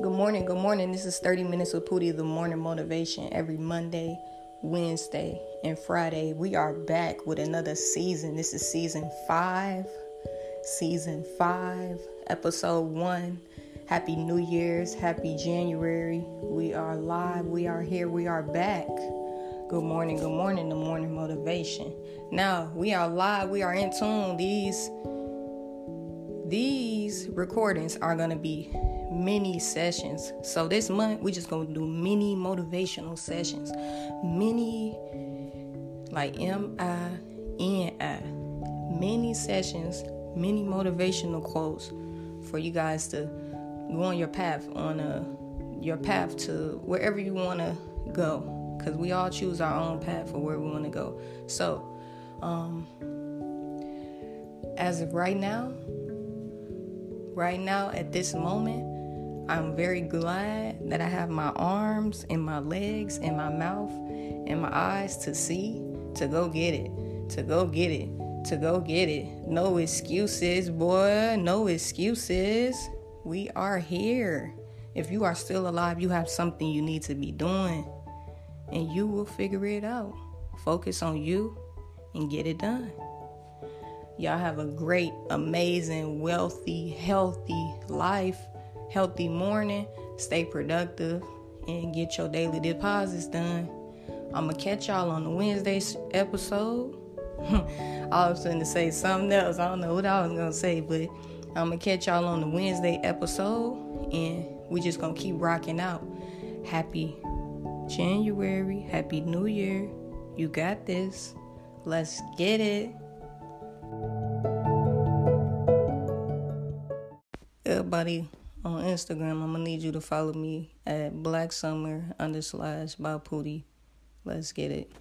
morning, good morning. This is 30 Minutes with Poody, the morning motivation every Monday, Wednesday, and Friday. We are back with another season. This is season five, season five, episode one. Happy New Year's, happy January. We are live, we are here, we are back. Good morning, good morning, the morning motivation. Now, we are live, we are in tune. These these recordings are going to be mini sessions. So this month we just to do mini motivational sessions. Mini like M I N I. Mini sessions, mini motivational quotes for you guys to go on your path on a your path to wherever you want to go cuz we all choose our own path for where we want to go. So, um as of right now, right now at this moment, I'm very glad that I have my arms and my legs and my mouth and my eyes to see, to go get it, to go get it, to go get it. No excuses, boy, no excuses. We are here. If you are still alive, you have something you need to be doing, and you will figure it out. Focus on you and get it done. Y'all have a great, amazing, wealthy, healthy life, healthy morning. Stay productive and get your daily deposits done. I'm going to catch y'all on the Wednesday episode. I was going to say something else. I don't know what I was going to say, but I'm going to catch y'all on the Wednesday episode and we just going to keep rocking out. Happy January. Happy New Year. You got this. Let's get it. Everybody on Instagram, I'm gonna need you to follow me at Black Summer under slash by Poody. Let's get it.